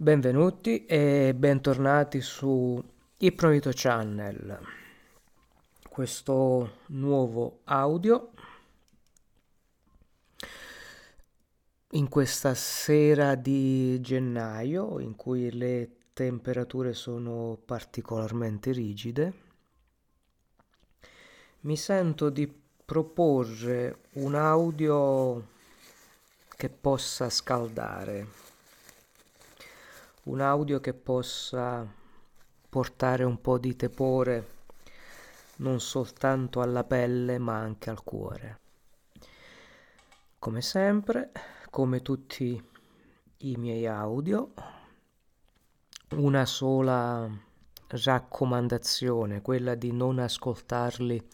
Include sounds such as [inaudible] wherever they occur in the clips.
Benvenuti e bentornati su Iprovito Channel. Questo nuovo audio in questa sera di gennaio in cui le temperature sono particolarmente rigide, mi sento di proporre un audio che possa scaldare un audio che possa portare un po' di tepore non soltanto alla pelle ma anche al cuore. Come sempre, come tutti i miei audio, una sola raccomandazione, quella di non ascoltarli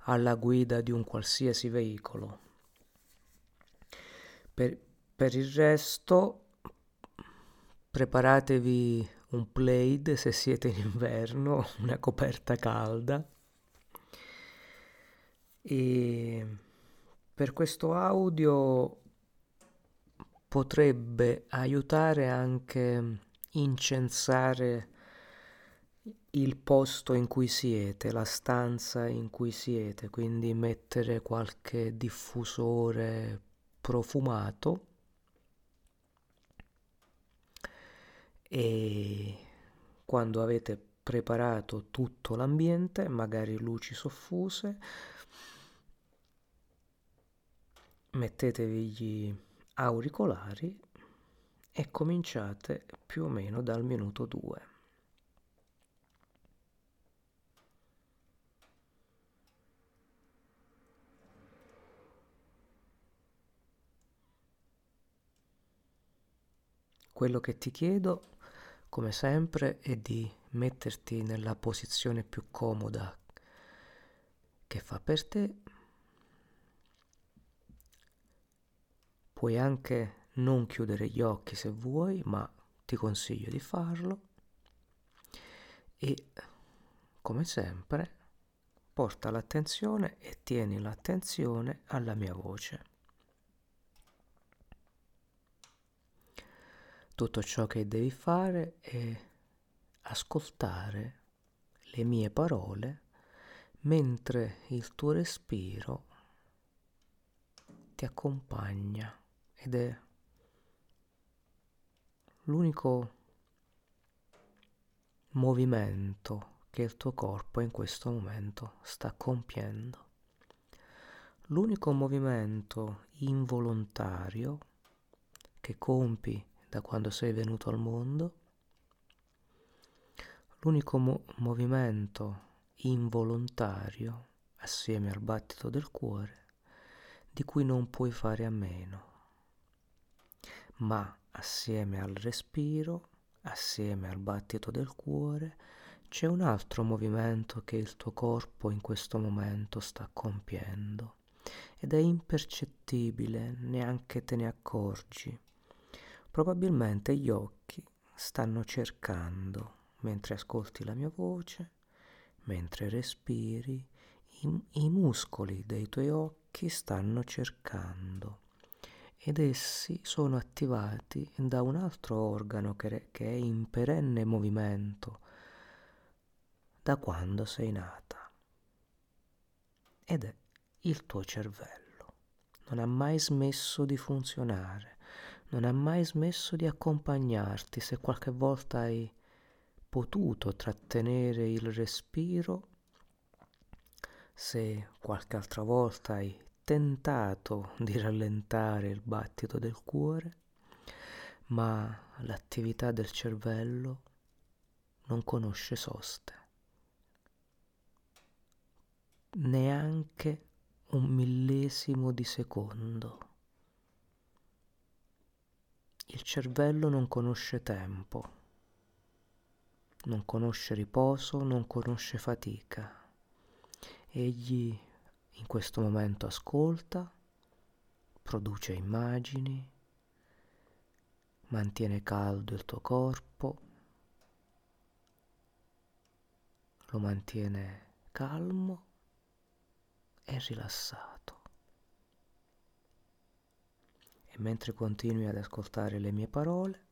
alla guida di un qualsiasi veicolo. Per, per il resto preparatevi un plaid se siete in inverno, [laughs] una coperta calda. E per questo audio potrebbe aiutare anche incensare il posto in cui siete, la stanza in cui siete, quindi mettere qualche diffusore profumato e quando avete preparato tutto l'ambiente, magari luci soffuse, mettetevi gli auricolari e cominciate più o meno dal minuto 2. Quello che ti chiedo come sempre, è di metterti nella posizione più comoda che fa per te. Puoi anche non chiudere gli occhi se vuoi, ma ti consiglio di farlo. E come sempre, porta l'attenzione e tieni l'attenzione alla mia voce. Tutto ciò che devi fare è ascoltare le mie parole mentre il tuo respiro ti accompagna ed è l'unico movimento che il tuo corpo in questo momento sta compiendo. L'unico movimento involontario che compi da quando sei venuto al mondo, l'unico mo- movimento involontario assieme al battito del cuore di cui non puoi fare a meno, ma assieme al respiro, assieme al battito del cuore, c'è un altro movimento che il tuo corpo in questo momento sta compiendo ed è impercettibile, neanche te ne accorgi Probabilmente gli occhi stanno cercando, mentre ascolti la mia voce, mentre respiri, i, i muscoli dei tuoi occhi stanno cercando ed essi sono attivati da un altro organo che, che è in perenne movimento da quando sei nata ed è il tuo cervello. Non ha mai smesso di funzionare non ha mai smesso di accompagnarti se qualche volta hai potuto trattenere il respiro, se qualche altra volta hai tentato di rallentare il battito del cuore, ma l'attività del cervello non conosce soste, neanche un millesimo di secondo. Il cervello non conosce tempo, non conosce riposo, non conosce fatica. Egli in questo momento ascolta, produce immagini, mantiene caldo il tuo corpo, lo mantiene calmo e rilassato. E mentre continui ad ascoltare le mie parole,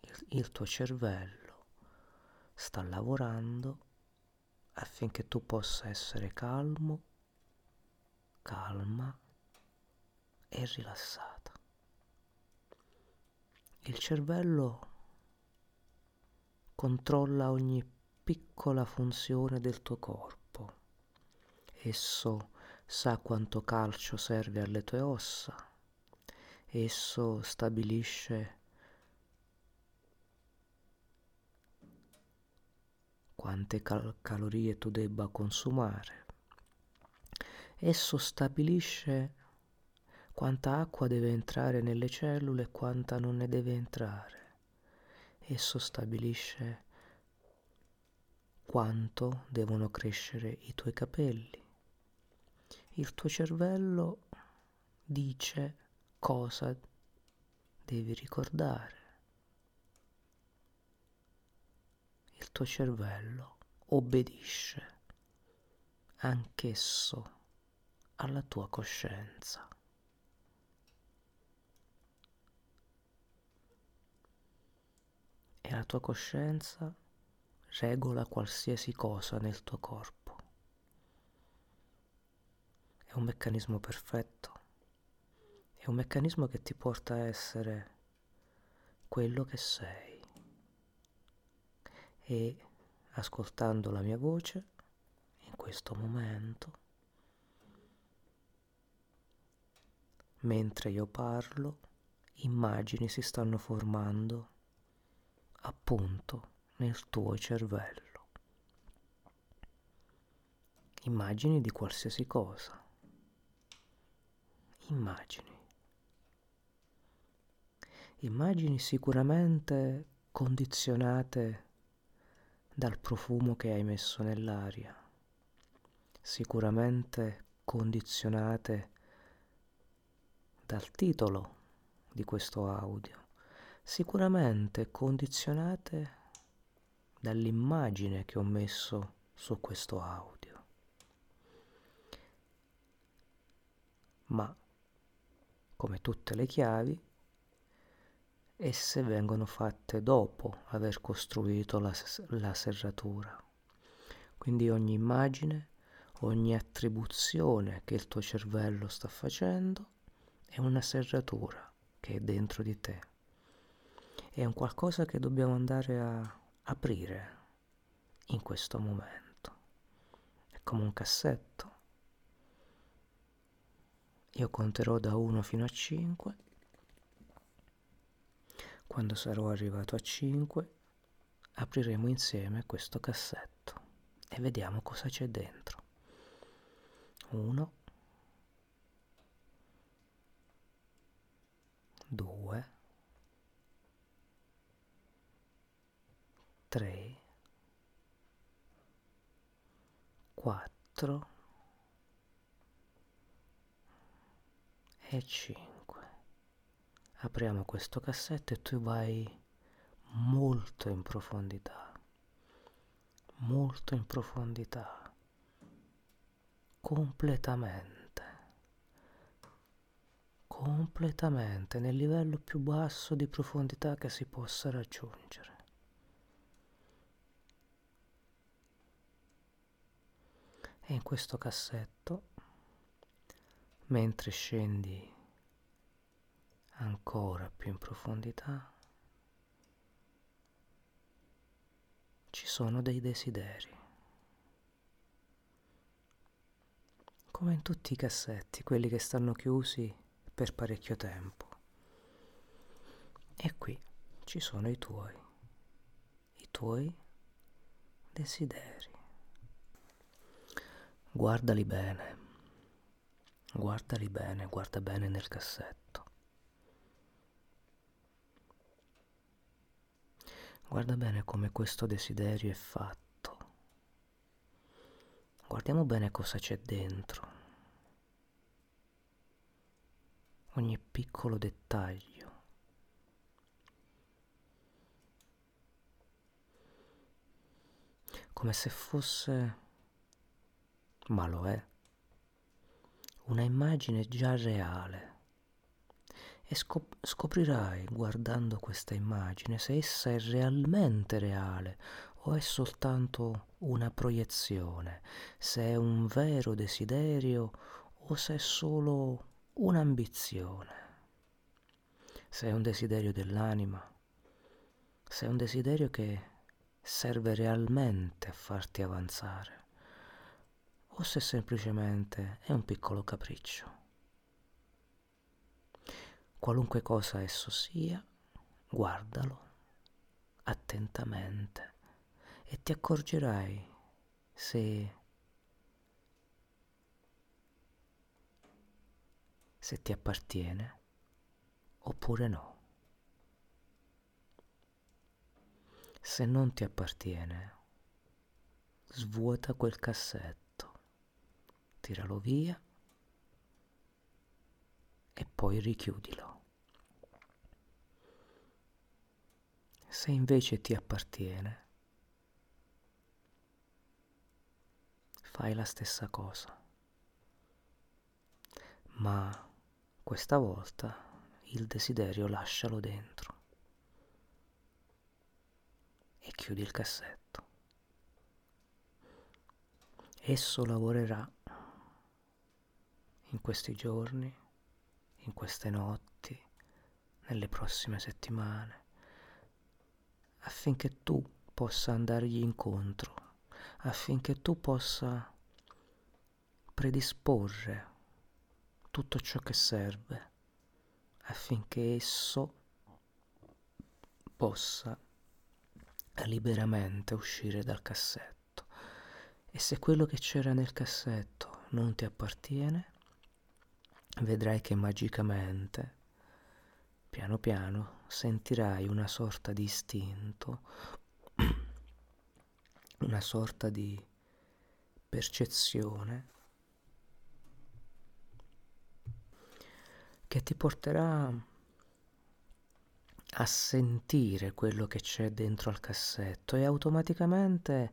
il, il tuo cervello sta lavorando affinché tu possa essere calmo, calma e rilassata. Il cervello controlla ogni piccola funzione del tuo corpo. Esso sa quanto calcio serve alle tue ossa. Esso stabilisce quante cal- calorie tu debba consumare. Esso stabilisce quanta acqua deve entrare nelle cellule e quanta non ne deve entrare. Esso stabilisce quanto devono crescere i tuoi capelli. Il tuo cervello dice cosa devi ricordare. Il tuo cervello obbedisce anch'esso alla tua coscienza. E la tua coscienza regola qualsiasi cosa nel tuo corpo. È un meccanismo perfetto, è un meccanismo che ti porta a essere quello che sei. E ascoltando la mia voce in questo momento, mentre io parlo, immagini si stanno formando appunto nel tuo cervello. Immagini di qualsiasi cosa. Immagini. Immagini sicuramente condizionate dal profumo che hai messo nell'aria, sicuramente condizionate dal titolo di questo audio, sicuramente condizionate dall'immagine che ho messo su questo audio. Ma, come tutte le chiavi, esse vengono fatte dopo aver costruito la, la serratura. Quindi ogni immagine, ogni attribuzione che il tuo cervello sta facendo è una serratura che è dentro di te. È un qualcosa che dobbiamo andare a aprire in questo momento. È come un cassetto. Io conterò da 1 fino a 5. Quando sarò arrivato a 5 apriremo insieme questo cassetto e vediamo cosa c'è dentro. 1 2 3 4 e 5 apriamo questo cassetto e tu vai molto in profondità. Molto in profondità. Completamente. Completamente nel livello più basso di profondità che si possa raggiungere. E in questo cassetto mentre scendi ancora più in profondità ci sono dei desideri. Come in tutti i cassetti quelli che stanno chiusi per parecchio tempo. E qui ci sono i tuoi i tuoi desideri. Guardali bene, guardali bene, guarda bene nel cassetto. Guarda bene come questo desiderio è fatto. Guardiamo bene cosa c'è dentro. Ogni piccolo dettaglio. Come se fosse ma lo è. Una immagine già reale. E scop- scoprirai guardando questa immagine se essa è realmente reale o è soltanto una proiezione, se è un vero desiderio o se è solo un'ambizione, se è un desiderio dell'anima, se è un desiderio che serve realmente a farti avanzare o se semplicemente è un piccolo capriccio. Qualunque cosa esso sia, guardalo attentamente e ti accorgerai se se ti appartiene oppure no. Se non ti appartiene, svuota quel cassetto, tiralo via e poi richiudilo. Se invece ti appartiene, fai la stessa cosa, ma questa volta il desiderio lascialo dentro e chiudi il cassetto. Esso lavorerà in questi giorni, in queste notti, nelle prossime settimane, affinché tu possa andargli incontro, affinché tu possa predisporre tutto ciò che serve affinché esso possa liberamente uscire dal cassetto. E se quello che c'era nel cassetto non ti appartiene, vedrai che magicamente, piano piano, sentirai una sorta di istinto, [clears throat] una sorta di percezione che ti porterà a sentire quello che c'è dentro al cassetto e automaticamente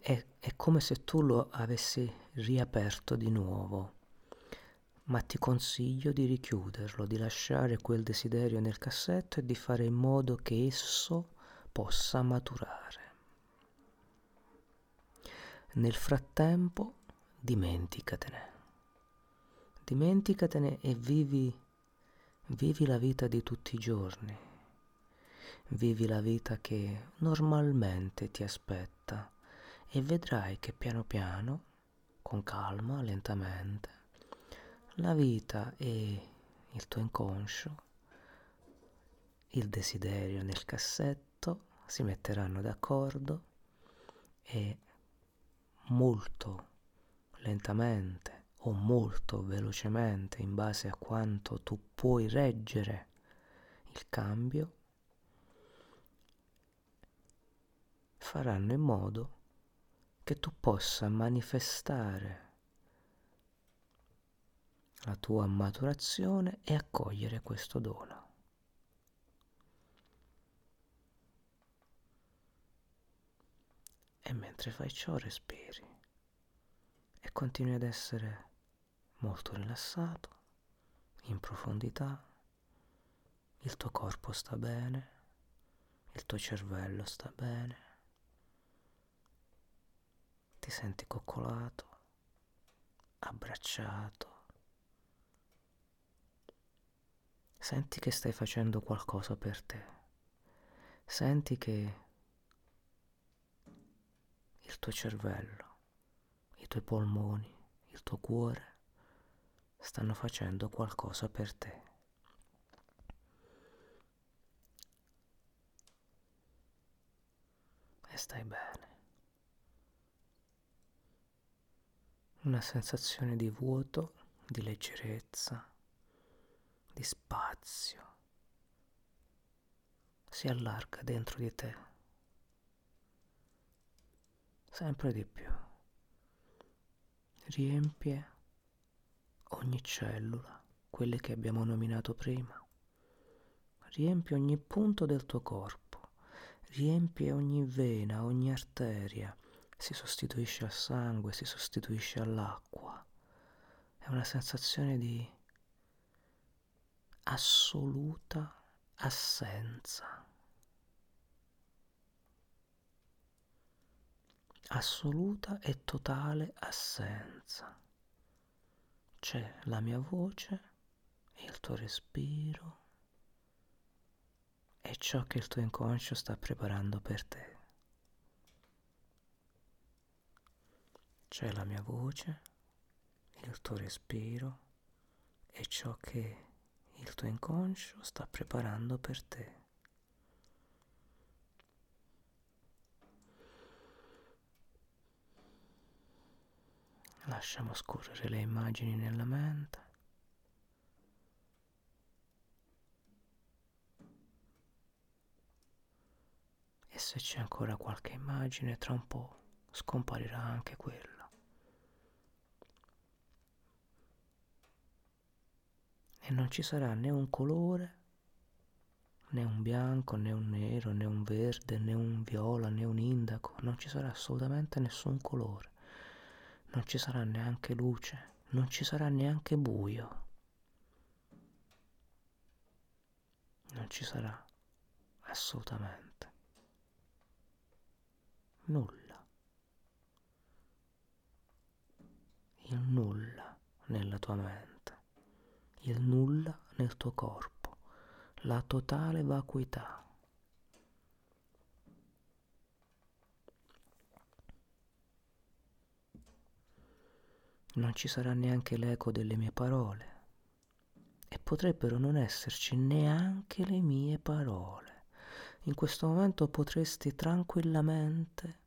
è, è come se tu lo avessi riaperto di nuovo. Ma ti consiglio di richiuderlo, di lasciare quel desiderio nel cassetto e di fare in modo che esso possa maturare. Nel frattempo dimenticatene. Dimenticatene e vivi, vivi la vita di tutti i giorni. Vivi la vita che normalmente ti aspetta e vedrai che piano piano, con calma, lentamente, la vita e il tuo inconscio, il desiderio nel cassetto si metteranno d'accordo e molto lentamente o molto velocemente in base a quanto tu puoi reggere il cambio, faranno in modo che tu possa manifestare la tua maturazione e accogliere questo dono. E mentre fai ciò respiri e continui ad essere molto rilassato, in profondità, il tuo corpo sta bene, il tuo cervello sta bene, ti senti coccolato, abbracciato, senti che stai facendo qualcosa per te, senti che il tuo cervello, i tuoi polmoni, il tuo cuore stanno facendo qualcosa per te. E stai bene. Una sensazione di vuoto, di leggerezza, di spazio si allarga dentro di te, sempre di più. Riempie ogni cellula, quelle che abbiamo nominato prima. Riempi ogni punto del tuo corpo, riempi ogni vena, ogni arteria, si sostituisce al sangue, si sostituisce all'acqua. È una sensazione di assoluta assenza. Assoluta e totale assenza. C'è la mia voce, il tuo respiro e ciò che il tuo inconscio sta preparando per te. C'è la mia voce, il tuo respiro e ciò che il tuo inconscio sta preparando per te. Lasciamo scorrere le immagini nella mente. E se c'è ancora qualche immagine, tra un po' scomparirà anche quella. E non ci sarà né un colore, né un bianco, né un nero, né un verde, né un viola, né un indaco, non ci sarà assolutamente nessun colore, non ci sarà neanche luce, non ci sarà neanche buio, non ci sarà assolutamente nulla, il nulla nella tua mente il nulla nel tuo corpo, la totale vacuità. Non ci sarà neanche l'eco delle mie parole e potrebbero non esserci neanche le mie parole. In questo momento potresti tranquillamente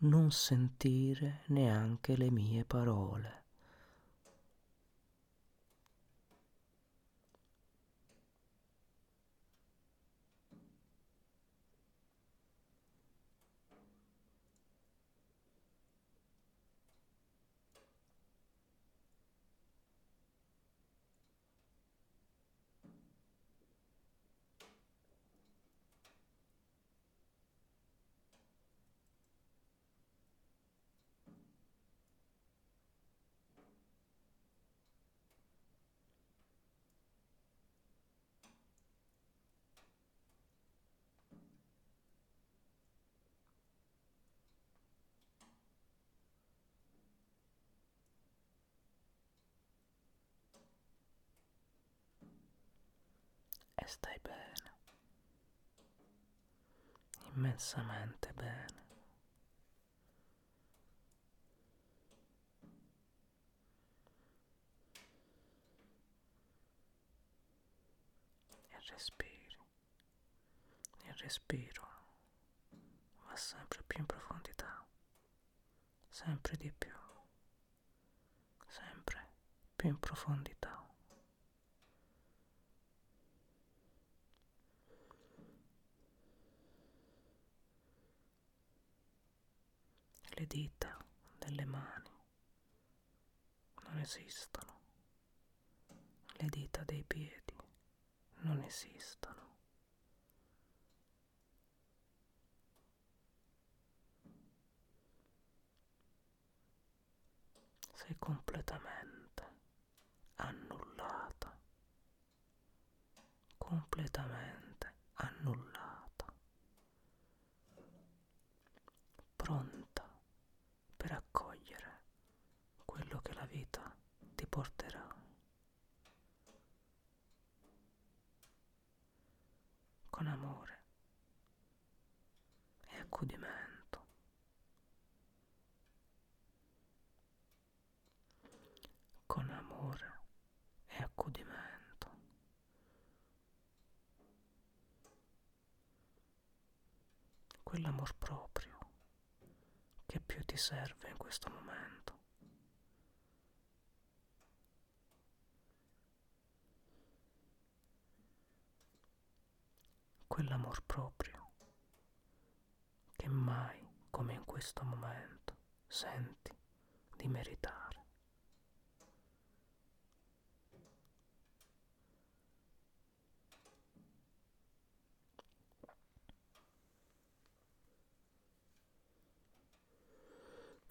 non sentire neanche le mie parole. e stai bene, immensamente bene. E respiri, il respiro va sempre più in profondità, sempre di più, sempre più in profondità. Le dita delle mani. Non esistono, le dita dei piedi non esistono. Sei completamente annullata, completamente annullata, porterà. Con amore e accudimento. Con amore e accudimento. Quell'amor proprio che più ti serve in questo momento. Quell'amor proprio che mai come in questo momento senti di meritare.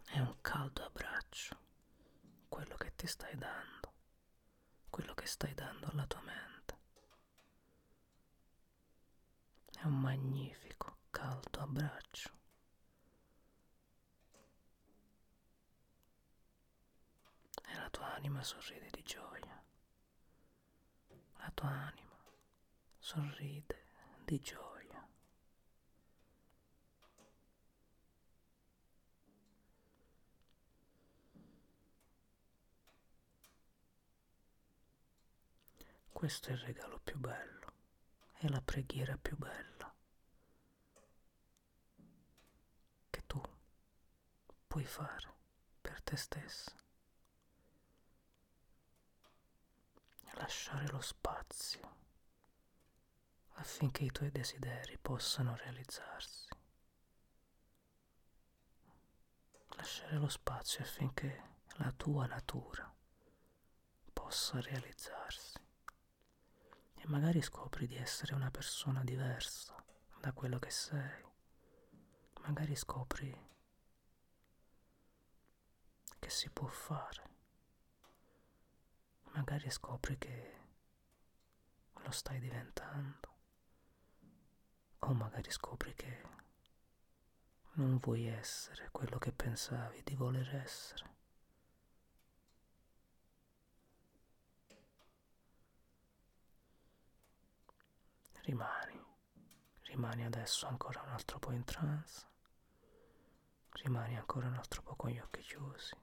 È un caldo abbraccio quello che ti stai dando quello che stai dando alla tua mente. È un magnifico, caldo abbraccio. E la tua anima sorride di gioia. La tua anima sorride di gioia. Questo è il regalo più bello, è la preghiera più bella che tu puoi fare per te stessa. Lasciare lo spazio affinché i tuoi desideri possano realizzarsi. Lasciare lo spazio affinché la tua natura possa realizzarsi magari scopri di essere una persona diversa da quello che sei. Magari scopri che si può fare. Magari scopri che lo stai diventando. O magari scopri che non vuoi essere quello che pensavi di voler essere. Rimani, rimani adesso ancora un altro po' in trance, rimani ancora un altro po' con gli occhi chiusi,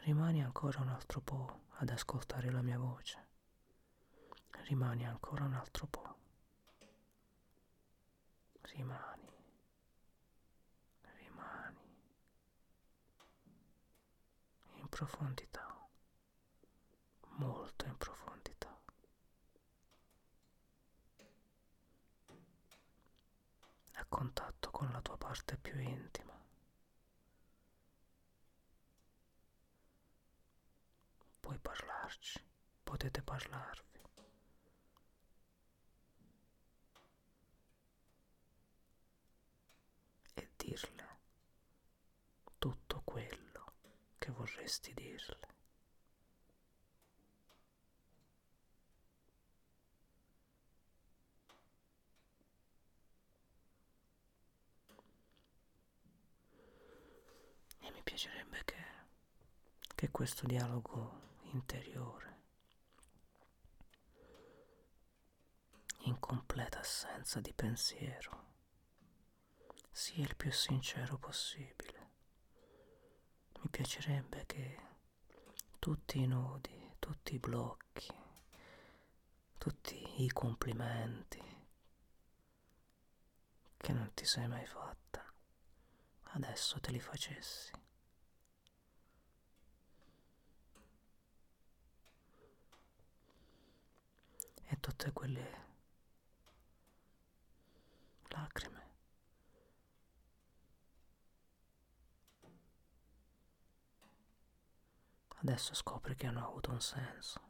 rimani ancora un altro po' ad ascoltare la mia voce, rimani ancora un altro po', rimani, rimani. In profondità, molto in profondità. Contatto con la tua parte più intima. Puoi parlarci, potete parlarvi. E dirle tutto quello che vorresti dirle. Piacerebbe che, che questo dialogo interiore, in completa assenza di pensiero, sia il più sincero possibile. Mi piacerebbe che tutti i nodi, tutti i blocchi, tutti i complimenti che non ti sei mai fatta, adesso te li facessi. E tutte quelle lacrime. Adesso scopri che hanno avuto un senso,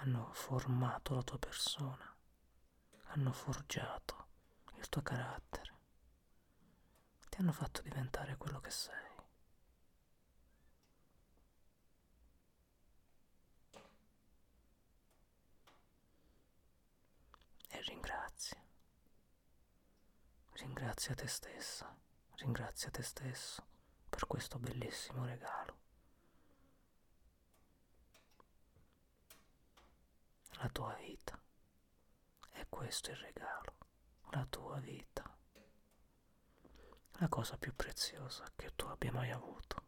hanno formato la tua persona, hanno forgiato il tuo carattere, ti hanno fatto diventare quello che sei. e ringrazia. Ringrazia te stessa, ringrazia te stesso per questo bellissimo regalo. La tua vita. è questo il regalo, la tua vita. La cosa più preziosa che tu abbia mai avuto.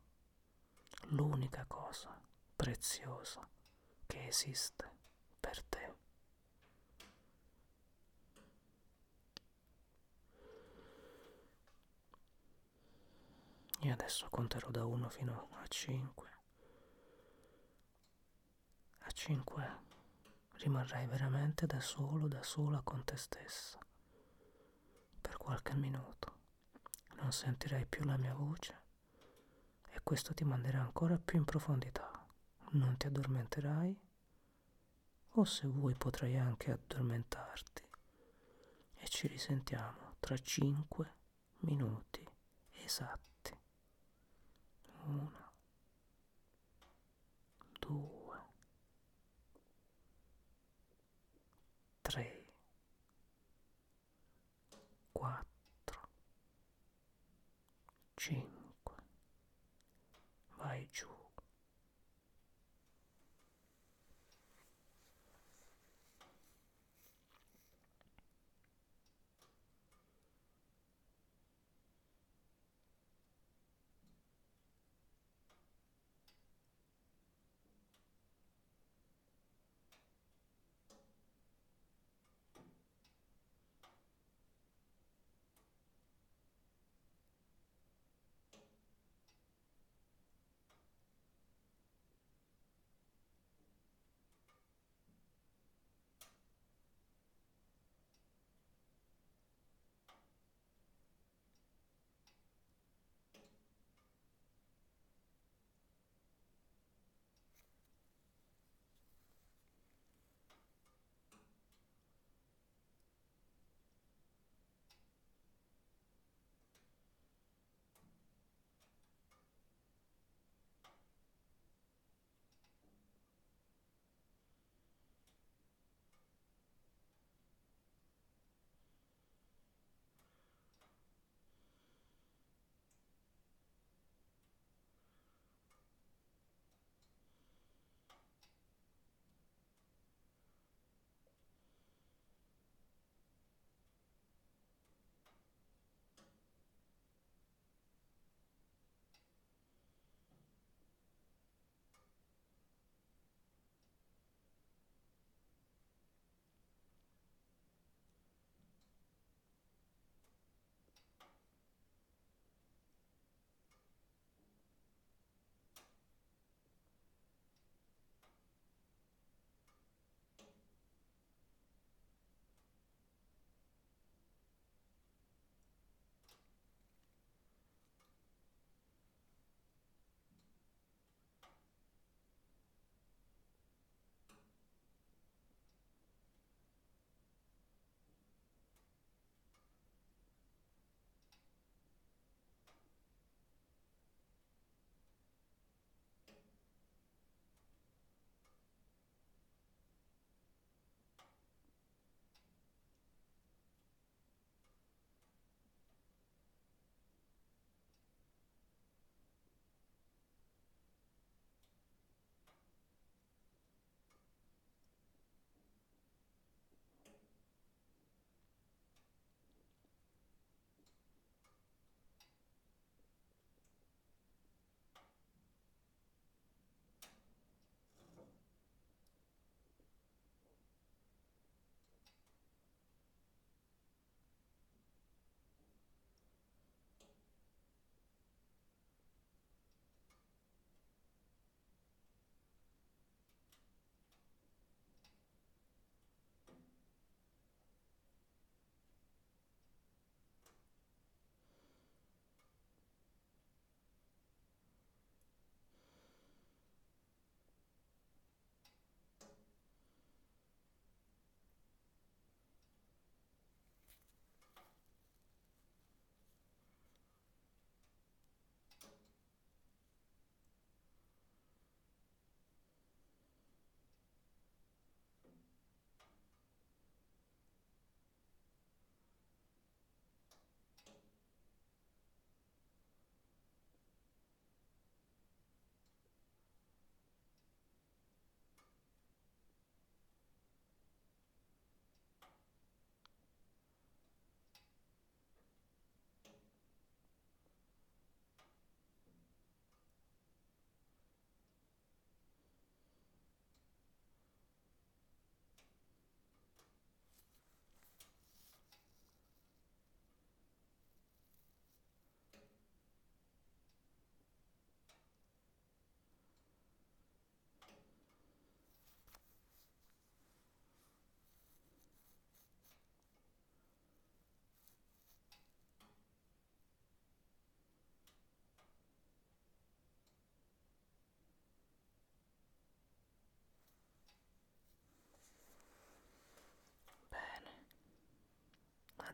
L'unica cosa preziosa che esiste per te. Io adesso conterò da 1 fino a 5. A 5 rimarrai veramente da solo, da sola con te stessa. Per qualche minuto. Non sentirai più la mia voce e questo ti manderà ancora più in profondità. Non ti addormenterai o se vuoi potrai anche addormentarti e ci risentiamo tra 5 minuti esatti una, due,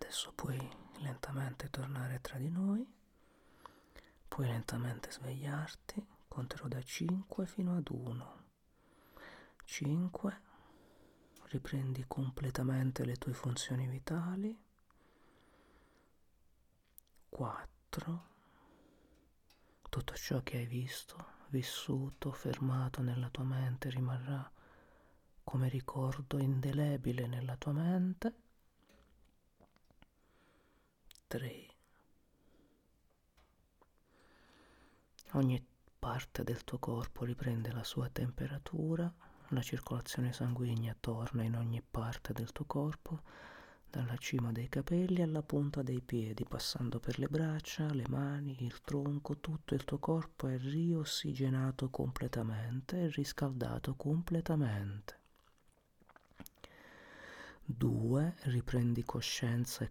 Adesso puoi lentamente tornare tra di noi, puoi lentamente svegliarti, conterò da 5 fino ad 1. 5. Riprendi completamente le tue funzioni vitali. 4. Tutto ciò che hai visto, vissuto, fermato nella tua mente rimarrà come ricordo indelebile nella tua mente. 3. Ogni parte del tuo corpo riprende la sua temperatura, la circolazione sanguigna torna in ogni parte del tuo corpo, dalla cima dei capelli alla punta dei piedi, passando per le braccia, le mani, il tronco, tutto il tuo corpo è riossigenato completamente e riscaldato completamente. 2. Riprendi coscienza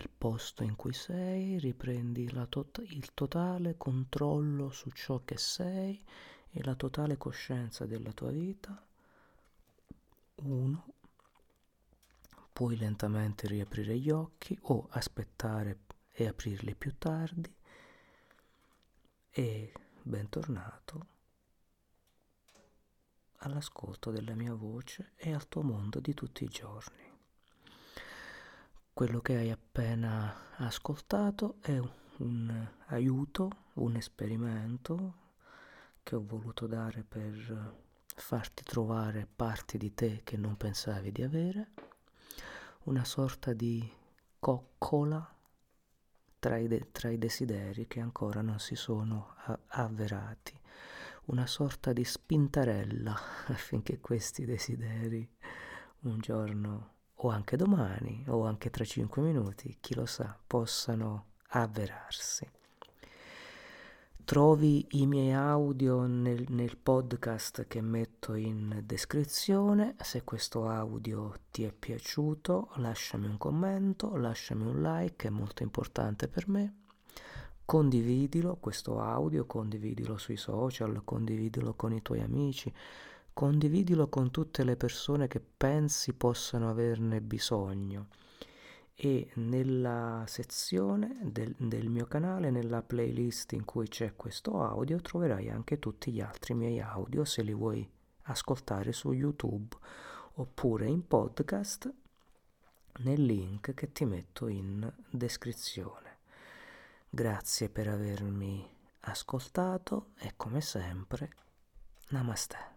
del posto in cui sei, riprendi tot- il totale controllo su ciò che sei e la totale coscienza della tua vita. 1 puoi lentamente riaprire gli occhi o aspettare e aprirli più tardi e bentornato all'ascolto della mia voce e al tuo mondo di tutti i giorni. Quello che hai appena ascoltato è un aiuto, un esperimento che ho voluto dare per farti trovare parti di te che non pensavi di avere. Una sorta di coccola tra i, de- tra i desideri che ancora non si sono a- avverati, una sorta di spintarella [laughs] affinché questi desideri un giorno o anche domani o anche tra cinque minuti, chi lo sa, possano avverarsi. Trovi i miei audio nel, nel, podcast che metto in descrizione. Se questo audio ti è piaciuto, lasciami un commento, lasciami un like, è molto importante per me. Condividilo questo audio, condividilo sui social, condividilo con i tuoi amici, condividilo con tutte le persone che pensi possano averne bisogno e nella sezione del, del, mio canale, nella playlist in cui c'è questo audio, troverai anche tutti gli altri miei audio se li vuoi ascoltare su YouTube oppure in podcast nel link che ti metto in descrizione. Grazie per avermi ascoltato e come sempre, namaste.